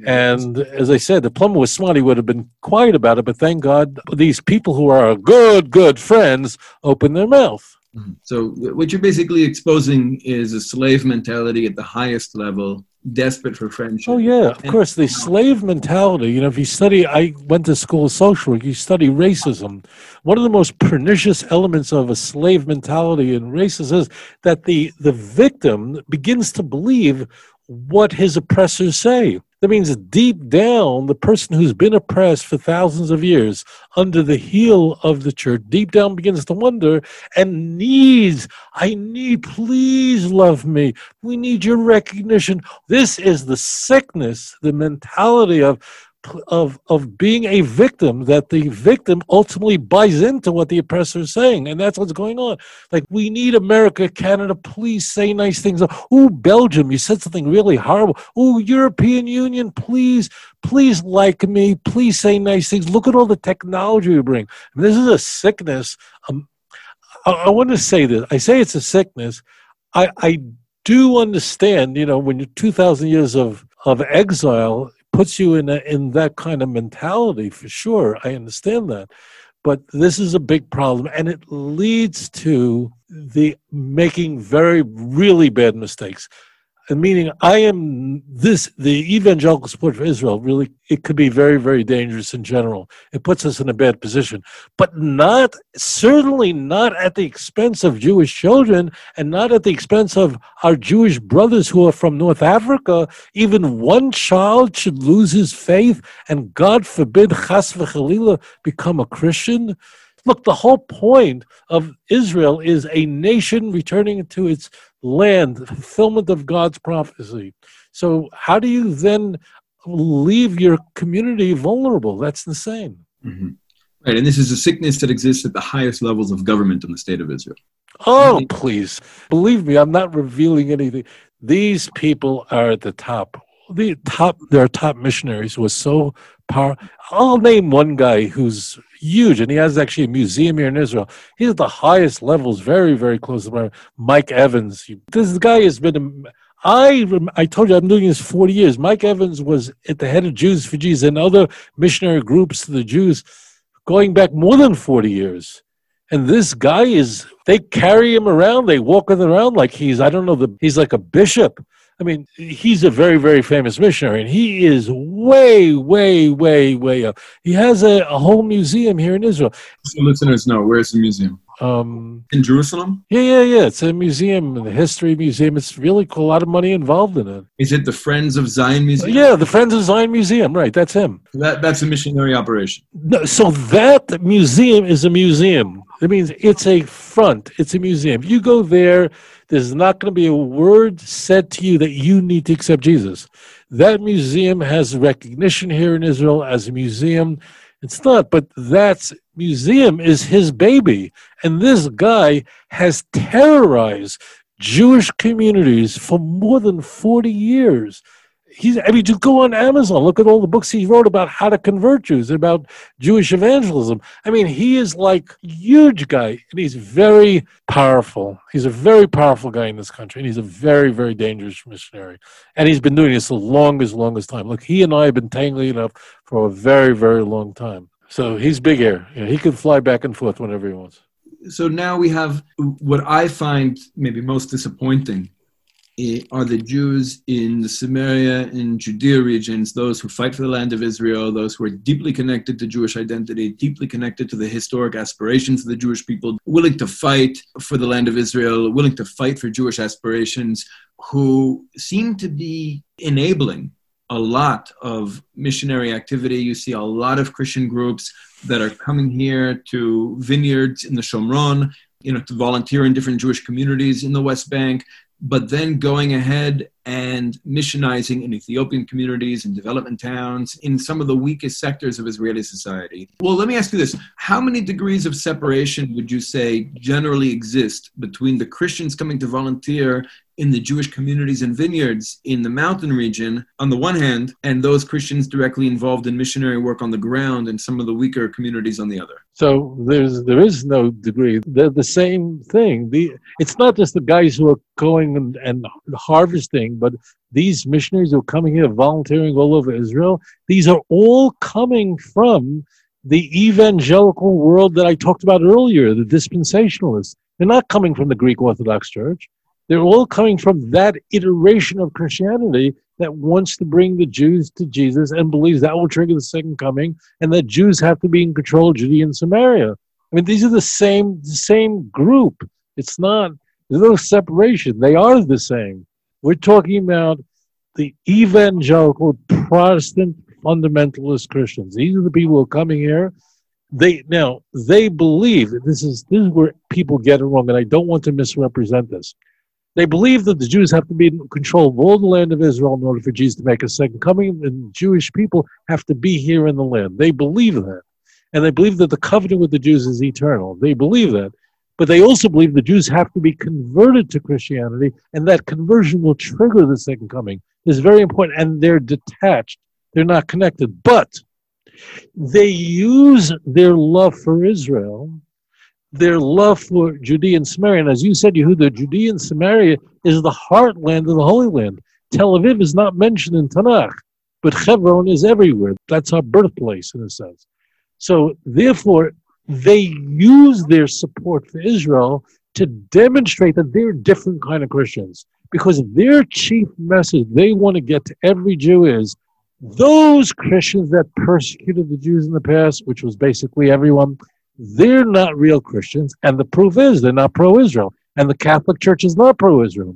And as I said, the Plummer was smart. He would have been quiet about it, but thank God these people who are good, good friends open their mouth. Mm-hmm. So what you're basically exposing is a slave mentality at the highest level desperate for friendship. Oh yeah, of and, course. The slave mentality. You know, if you study, I went to school of social work. You study racism. One of the most pernicious elements of a slave mentality and racism is that the the victim begins to believe what his oppressors say. That means deep down, the person who's been oppressed for thousands of years under the heel of the church, deep down begins to wonder and needs, I need, please love me. We need your recognition. This is the sickness, the mentality of of of being a victim that the victim ultimately buys into what the oppressor is saying and that's what's going on. Like we need america canada please say nice things. Oh belgium you said something really horrible. Oh european union please please like me. Please say nice things. Look at all the technology we bring. This is a sickness. Um, I, I want to say this. I say it's a sickness. I i do understand you know when you're 2000 years of of exile puts you in a, in that kind of mentality for sure. I understand that, but this is a big problem, and it leads to the making very really bad mistakes meaning I am this the evangelical support for Israel really it could be very very dangerous in general. It puts us in a bad position, but not certainly not at the expense of Jewish children and not at the expense of our Jewish brothers who are from North Africa. Even one child should lose his faith and God forbid chas v'chalila become a Christian. Look, the whole point of Israel is a nation returning to its land, fulfillment of God's prophecy. So, how do you then leave your community vulnerable? That's insane. Mm-hmm. Right, and this is a sickness that exists at the highest levels of government in the state of Israel. Oh, please. Believe me, I'm not revealing anything. These people are at the top. The top, their top missionaries was so powerful. I'll name one guy who's huge, and he has actually a museum here in Israel. He's at the highest levels, very, very close to my Mike Evans. This guy has been. I I told you I'm doing this 40 years. Mike Evans was at the head of Jews for Jesus and other missionary groups to the Jews going back more than 40 years. And this guy is, they carry him around, they walk him around like he's, I don't know, the, he's like a bishop. I mean, he's a very, very famous missionary, and he is way, way, way, way up. He has a, a whole museum here in Israel. So listeners know where's the museum? Um, in Jerusalem? Yeah, yeah, yeah. It's a museum, the history museum. It's really cool. A lot of money involved in it. Is it the Friends of Zion Museum? Yeah, the Friends of Zion Museum. Right, that's him. That that's a missionary operation. No, so that museum is a museum. That means it's a front. It's a museum. You go there there's not going to be a word said to you that you need to accept Jesus. That museum has recognition here in Israel as a museum. It's not, but that museum is his baby. And this guy has terrorized Jewish communities for more than 40 years. He's I mean just go on Amazon, look at all the books he wrote about how to convert Jews, about Jewish evangelism. I mean, he is like huge guy and he's very powerful. He's a very powerful guy in this country and he's a very, very dangerous missionary. And he's been doing this the longest, longest time. Look, he and I have been tangling up for a very, very long time. So he's big air. You know, he can fly back and forth whenever he wants. So now we have what I find maybe most disappointing are the Jews in the Samaria and Judea regions, those who fight for the land of Israel, those who are deeply connected to Jewish identity, deeply connected to the historic aspirations of the Jewish people, willing to fight for the land of Israel, willing to fight for Jewish aspirations, who seem to be enabling a lot of missionary activity. You see a lot of Christian groups that are coming here to vineyards in the Shomron, you know, to volunteer in different Jewish communities in the West Bank, but then going ahead and missionizing in Ethiopian communities and development towns in some of the weakest sectors of Israeli society. Well, let me ask you this. How many degrees of separation would you say generally exist between the Christians coming to volunteer in the Jewish communities and vineyards in the mountain region on the one hand, and those Christians directly involved in missionary work on the ground in some of the weaker communities on the other. So there's there is no degree. They're the same thing. The it's not just the guys who are going and, and harvesting, but these missionaries who are coming here volunteering all over Israel. These are all coming from the evangelical world that I talked about earlier, the dispensationalists. They're not coming from the Greek Orthodox Church. They're all coming from that iteration of Christianity that wants to bring the Jews to Jesus and believes that will trigger the second coming, and that Jews have to be in control of Judea and Samaria. I mean, these are the same the same group. It's not there's no separation. They are the same. We're talking about the evangelical Protestant fundamentalist Christians. These are the people who are coming here. They now they believe this is this is where people get it wrong, and I don't want to misrepresent this. They believe that the Jews have to be in control of all the land of Israel in order for Jesus to make a second coming, and Jewish people have to be here in the land. They believe that. And they believe that the covenant with the Jews is eternal. They believe that. But they also believe the Jews have to be converted to Christianity, and that conversion will trigger the second coming. It's very important, and they're detached. They're not connected. But they use their love for Israel their love for Judea and Samaria. And as you said, Yehuda, Judea and Samaria is the heartland of the Holy Land. Tel Aviv is not mentioned in Tanakh, but Hebron is everywhere. That's our birthplace, in a sense. So, therefore, they use their support for Israel to demonstrate that they're different kind of Christians. Because their chief message they want to get to every Jew is those Christians that persecuted the Jews in the past, which was basically everyone, they're not real Christians, and the proof is they're not pro Israel. And the Catholic Church is not pro Israel.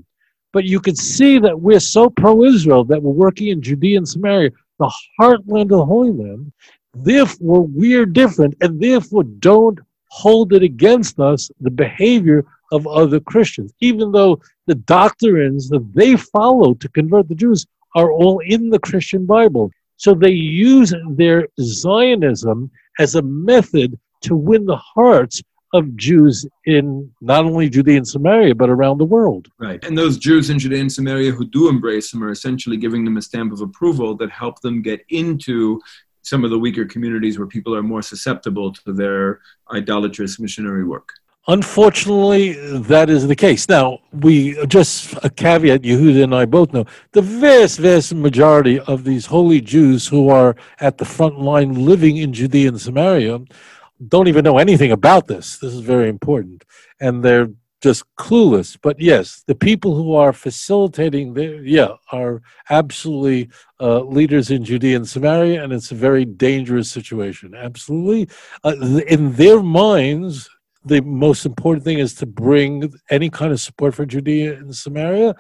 But you can see that we're so pro Israel that we're working in Judea and Samaria, the heartland of the Holy Land. Therefore, we're different, and therefore don't hold it against us the behavior of other Christians, even though the doctrines that they follow to convert the Jews are all in the Christian Bible. So they use their Zionism as a method to win the hearts of Jews in not only Judea and Samaria, but around the world. Right. And those Jews in Judea and Samaria who do embrace him are essentially giving them a stamp of approval that help them get into some of the weaker communities where people are more susceptible to their idolatrous missionary work. Unfortunately, that is the case. Now, we just a caveat, Yehuda and I both know the vast, vast majority of these holy Jews who are at the front line living in Judea and Samaria don't even know anything about this. This is very important. And they're just clueless. But yes, the people who are facilitating, the, yeah, are absolutely uh, leaders in Judea and Samaria, and it's a very dangerous situation. Absolutely. Uh, in their minds, the most important thing is to bring any kind of support for Judea and Samaria.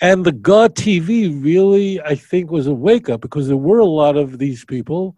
And the God TV really, I think, was a wake up because there were a lot of these people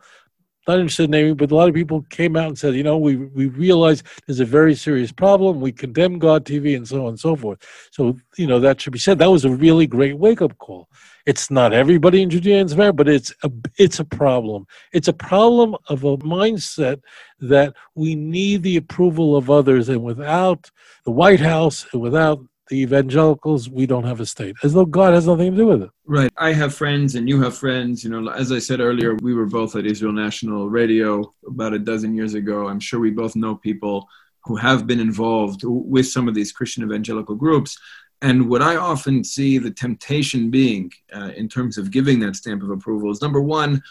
not interested in naming, but a lot of people came out and said, you know, we we realize there's a very serious problem. We condemn God TV and so on and so forth. So you know that should be said. That was a really great wake up call. It's not everybody in Judea and Samaria, but it's a it's a problem. It's a problem of a mindset that we need the approval of others, and without the White House, and without the evangelicals, we don't have a state, as though God has nothing to do with it. Right. I have friends and you have friends. You know, as I said earlier, we were both at Israel National Radio about a dozen years ago. I'm sure we both know people who have been involved with some of these Christian evangelical groups. And what I often see the temptation being uh, in terms of giving that stamp of approval is number one,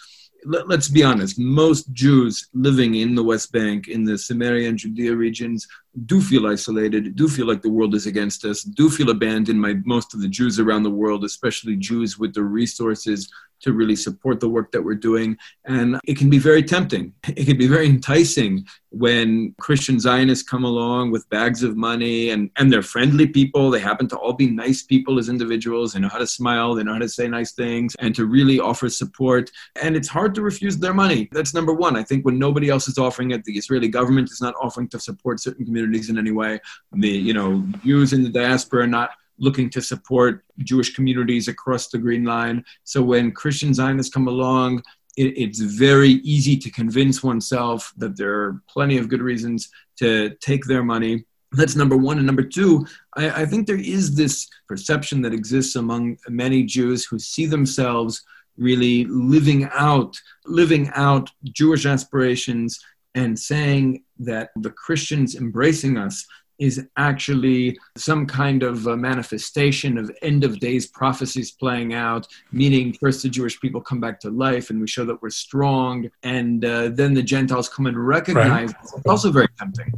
let, us be honest, most Jews living in the West Bank, in the Samaria and Judea regions, do feel isolated, do feel like the world is against us, do feel abandoned by most of the Jews around the world, especially Jews with the resources to really support the work that we're doing. And it can be very tempting. It can be very enticing when Christian Zionists come along with bags of money and, and they're friendly people. They happen to all be nice people as individuals. They know how to smile, they know how to say nice things, and to really offer support. And it's hard to refuse their money. That's number one. I think when nobody else is offering it, the Israeli government is not offering to support certain communities communities in any way. The you know Jews in the diaspora are not looking to support Jewish communities across the Green Line. So when Christian Zionists come along, it, it's very easy to convince oneself that there are plenty of good reasons to take their money. That's number one. And number two, I, I think there is this perception that exists among many Jews who see themselves really living out living out Jewish aspirations and saying that the Christians embracing us is actually some kind of manifestation of end of days prophecies playing out, meaning first the Jewish people come back to life and we show that we're strong, and uh, then the Gentiles come and recognize. Right. It's also very tempting.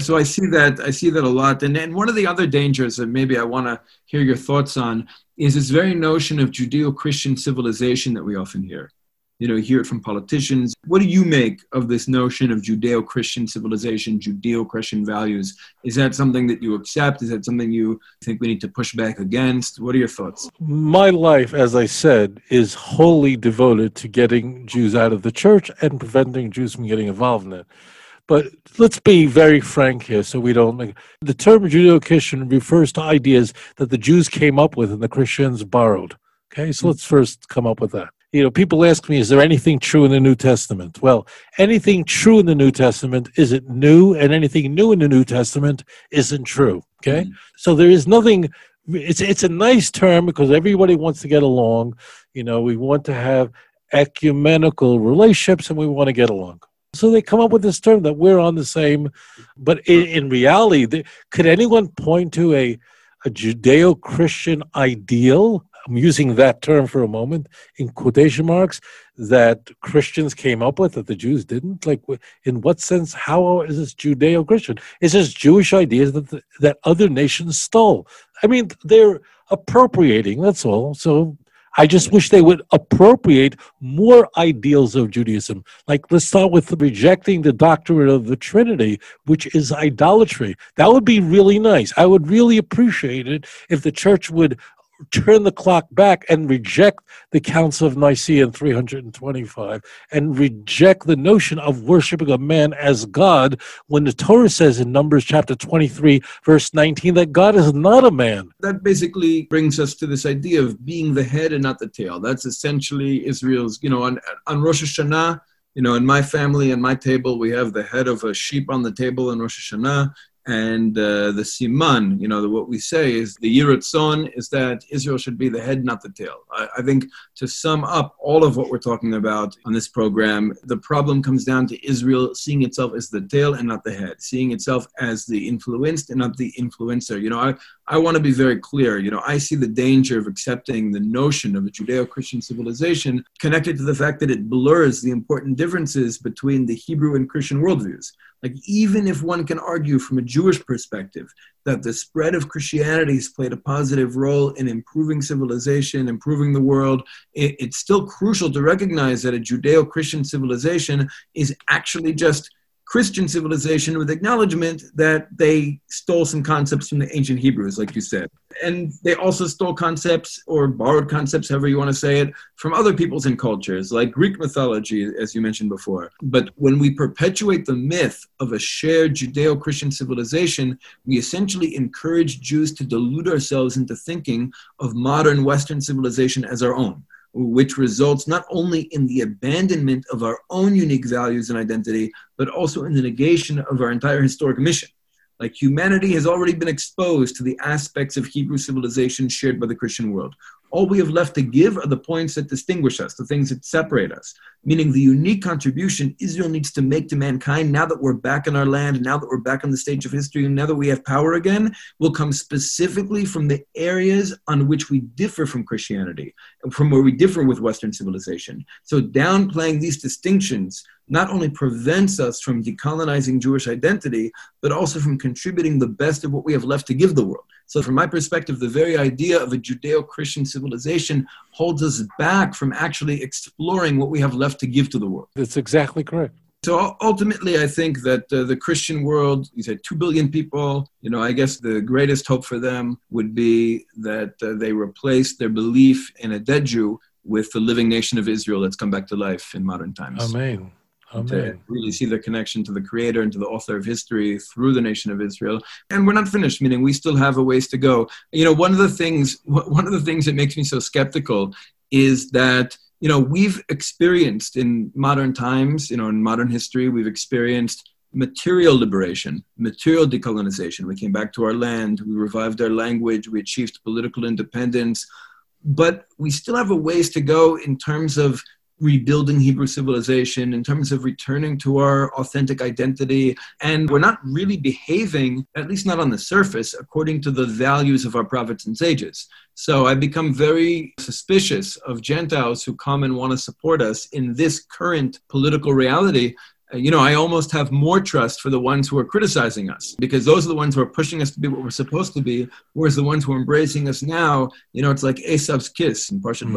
So I see that I see that a lot, and and one of the other dangers that maybe I want to hear your thoughts on is this very notion of Judeo-Christian civilization that we often hear you know, hear it from politicians. What do you make of this notion of Judeo Christian civilization, Judeo Christian values? Is that something that you accept? Is that something you think we need to push back against? What are your thoughts? My life, as I said, is wholly devoted to getting Jews out of the church and preventing Jews from getting involved in it. But let's be very frank here so we don't make the term Judeo Christian refers to ideas that the Jews came up with and the Christians borrowed. Okay, so hmm. let's first come up with that you know, people ask me, is there anything true in the New Testament? Well, anything true in the New Testament isn't new, and anything new in the New Testament isn't true. Okay, mm-hmm. so there is nothing. It's it's a nice term because everybody wants to get along. You know, we want to have ecumenical relationships, and we want to get along. So they come up with this term that we're on the same. But in, in reality, could anyone point to a a Judeo-Christian ideal I'm using that term for a moment in quotation marks that Christians came up with that the Jews didn't. Like, in what sense? How is this Judeo-Christian? Is just Jewish ideas that the, that other nations stole. I mean, they're appropriating. That's all. So I just wish they would appropriate more ideals of Judaism. Like, let's start with rejecting the doctrine of the Trinity, which is idolatry. That would be really nice. I would really appreciate it if the church would turn the clock back and reject the Council of Nicaea in 325 and reject the notion of worshiping a man as God when the Torah says in Numbers chapter 23, verse 19, that God is not a man. That basically brings us to this idea of being the head and not the tail. That's essentially Israel's, you know, on, on Rosh Hashanah. You know, in my family and my table, we have the head of a sheep on the table in Rosh Hashanah and uh, the siman, you know, the, what we say is the yehi ratzon is that Israel should be the head, not the tail. I, I, think to sum up all of what we're talking about on this program, the problem comes down to Israel seeing itself as the tail and not the head, seeing itself as the influenced and not the influencer. You know, I, I want to be very clear. You know, I see the danger of accepting the notion of a Judeo-Christian civilization connected to the fact that it blurs the important differences between the Hebrew and Christian worldviews. Like, even if one can argue from a Jewish perspective that the spread of Christianity has played a positive role in improving civilization, improving the world, it, it's still crucial to recognize that a Judeo Christian civilization is actually just Christian civilization with acknowledgement that they stole some concepts from the ancient Hebrews, like you said. And they also stole concepts or borrowed concepts, however you want to say it, from other peoples and cultures, like Greek mythology, as you mentioned before. But when we perpetuate the myth of a shared Judeo Christian civilization, we essentially encourage Jews to delude ourselves into thinking of modern Western civilization as our own which results not only in the abandonment of our own unique values and identity, but also in the negation of our entire historic mission. Like humanity has already been exposed to the aspects of Hebrew civilization shared by the Christian world. All we have left to give are the points that distinguish us, the things that separate us, meaning the unique contribution Israel needs to make to mankind now that we're back in our land, now that we're back on the stage of history, and now that we have power again, will come specifically from the areas on which we differ from Christianity, from where we differ with Western civilization. So downplaying these distinctions not only prevents us from decolonizing Jewish identity, but also from contributing the best of what we have left to give the world. So, from my perspective, the very idea of a Judeo Christian civilization holds us back from actually exploring what we have left to give to the world. That's exactly correct. So ultimately, I think that uh, the Christian world, you said 2 billion people, you know, I guess the greatest hope for them would be that uh, they replace their belief in a dead Jew with the living nation of Israel that's come back to life in modern times. Amen. Amen. to really see the connection to the creator and to the author of history through the nation of Israel. And we're not finished, meaning we still have a ways to go. You know, one of the things one of the things that makes me so skeptical is that you know we've experienced in modern times, you know, in modern history, we've experienced material liberation, material decolonization. We came back to our land, we revived our language, we achieved political independence, but we still have a ways to go in terms of rebuilding Hebrew civilization, in terms of returning to our authentic identity. And we're not really behaving, at least not on the surface, according to the values of our prophets and sages. So I become very suspicious of Gentiles who come and want to support us in this current political reality you know, I almost have more trust for the ones who are criticizing us because those are the ones who are pushing us to be what we're supposed to be, whereas the ones who are embracing us now, you know, it's like Esav's kiss in Parshat mm.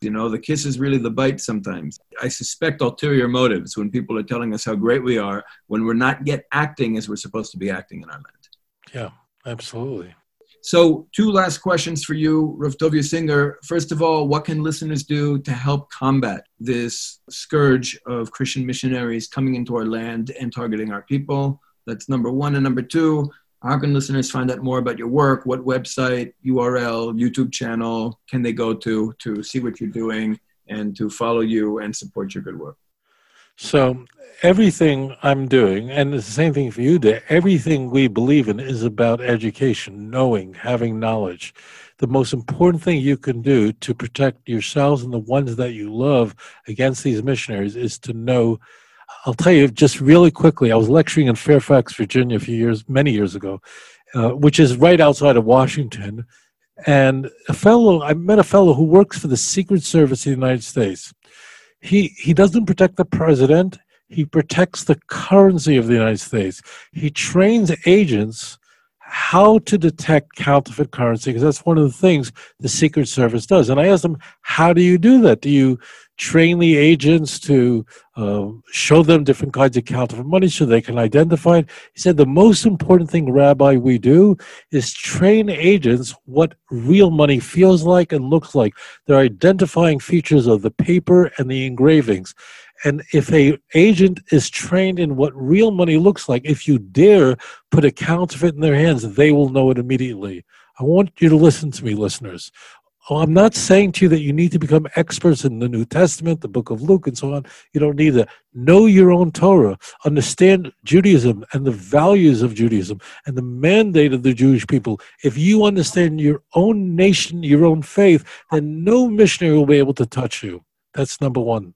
You know, the kiss is really the bite sometimes. I suspect ulterior motives when people are telling us how great we are when we're not yet acting as we're supposed to be acting in our land. Yeah, absolutely. So, two last questions for you, Rav Tovia Singer. First of all, what can listeners do to help combat this scourge of Christian missionaries coming into our land and targeting our people? That's number one. And number two, how can listeners find out more about your work? What website, URL, YouTube channel can they go to to see what you're doing and to follow you and support your good work? So everything I'm doing, and it's the same thing for you, Dave, everything we believe in is about education, knowing, having knowledge. The most important thing you can do to protect yourselves and the ones that you love against these missionaries is to know I'll tell you just really quickly. I was lecturing in Fairfax, Virginia, a few years, many years ago, uh, which is right outside of Washington. And a fellow, I met a fellow who works for the Secret Service of the United States. He he doesn't protect the president. He protects the currency of the United States. He trains agents how to detect counterfeit currency because that's one of the things the Secret Service does. And I asked him, "How do you do that? Do you train the agents to uh, show them different kinds of counterfeit money so they can identify it. He said the most important thing, Rabbi, we do is train agents what real money feels like and looks like. They're identifying features of the paper and the engravings. And if a agent is trained in what real money looks like, if you dare put a counterfeit in their hands, they will know it immediately. I want you to listen to me, listeners. Oh, I'm not saying to you that you need to become experts in the New Testament, the book of Luke, and so on. You don't need that. Know your own Torah, understand Judaism and the values of Judaism and the mandate of the Jewish people. If you understand your own nation, your own faith, then no missionary will be able to touch you. That's number one.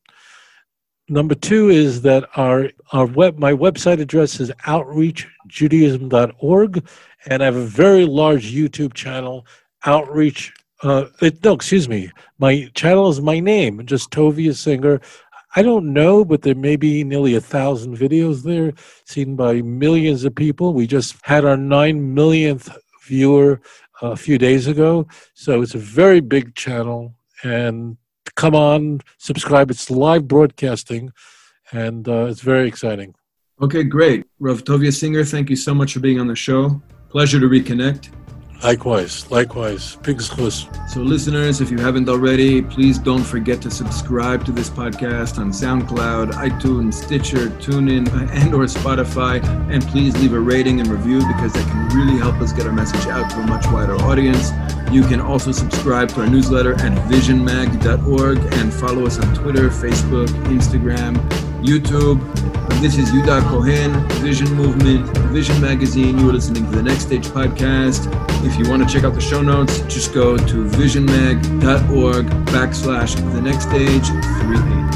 Number two is that our our web my website address is outreachjudaism.org, and I have a very large YouTube channel, Outreach uh, it, no, excuse me. My channel is my name, just Tovia Singer. I don't know, but there may be nearly a thousand videos there seen by millions of people. We just had our nine millionth viewer a few days ago, so it's a very big channel. And come on, subscribe. It's live broadcasting, and uh, it's very exciting. Okay, great. Rav Tovia Singer, thank you so much for being on the show. Pleasure to reconnect. Likewise, likewise. Pigs close. So, listeners, if you haven't already, please don't forget to subscribe to this podcast on SoundCloud, iTunes, Stitcher, TuneIn, and/or Spotify, and please leave a rating and review because that can really help us get our message out to a much wider audience. You can also subscribe to our newsletter at visionmag.org and follow us on Twitter, Facebook, Instagram YouTube. This is Yehuda HaKohen, Vision Movement, Vision Magazine. You are listening to the Next Stage podcast. If you want to check out the show notes, just go to visionmag.org backslash the next stage 38.